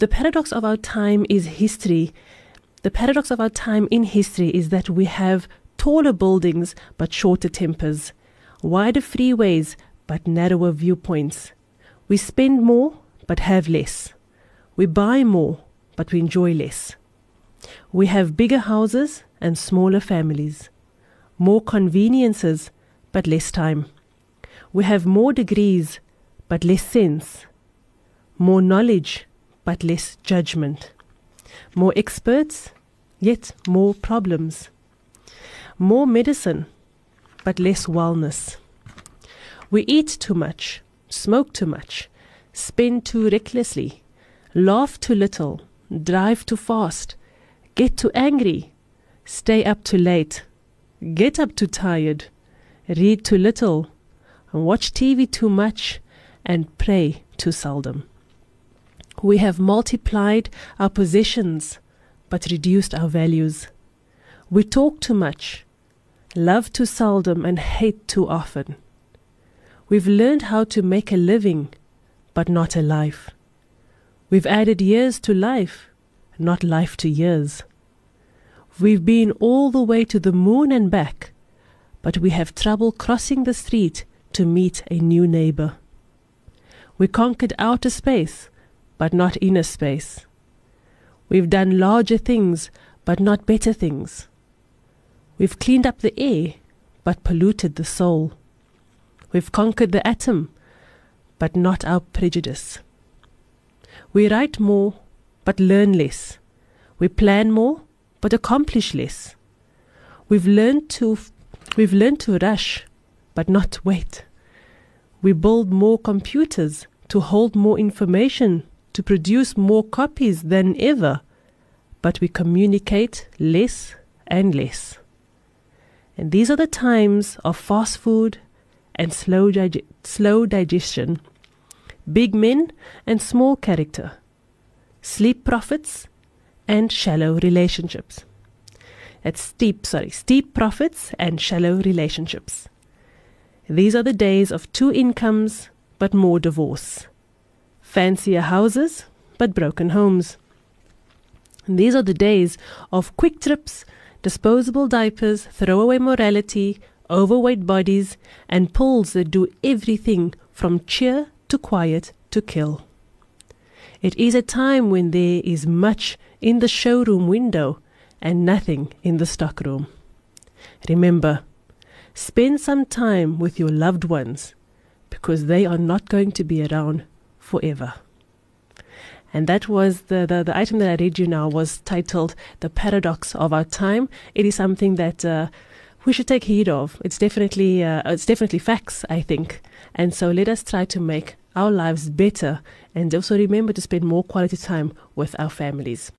The paradox of our time is history. The paradox of our time in history is that we have taller buildings but shorter tempers, wider freeways but narrower viewpoints. We spend more but have less. We buy more but we enjoy less. We have bigger houses and smaller families, more conveniences but less time. We have more degrees but less sense, more knowledge but less judgment, more experts yet more problems, more medicine but less wellness. We eat too much, smoke too much, spend too recklessly, laugh too little, drive too fast, get too angry, stay up too late, get up too tired, read too little, watch TV too much, and pray too seldom. We have multiplied our possessions but reduced our values. We talk too much, love too seldom, and hate too often. We've learned how to make a living but not a life. We've added years to life, not life to years. We've been all the way to the moon and back, but we have trouble crossing the street to meet a new neighbor. We conquered outer space, but not inner space. We've done larger things, but not better things. We've cleaned up the air, but polluted the soul. We've conquered the atom, but not our prejudice. We write more, but learn less. We plan more, but accomplish less. We've learned to we've learned to rush, but not wait. We build more computers to hold more information, to produce more copies than ever, but we communicate less and less. And these are the times of fast food and slow, dig- slow digestion, big men and small character, sleep profits and shallow relationships. That's steep, sorry, steep profits and shallow relationships. These are the days of two incomes but more divorce, fancier houses but broken homes. And these are the days of quick trips, disposable diapers, throwaway morality, overweight bodies, and pulls that do everything from cheer to quiet to kill. It is a time when there is much in the showroom window and nothing in the stockroom. Remember, spend some time with your loved ones because they are not going to be around forever. And that was the, the, the item that I read you now was titled The Paradox of Our Time. It is something that uh, we should take heed of. It's definitely, uh, it's definitely facts, I think. And so let us try to make our lives better and also remember to spend more quality time with our families.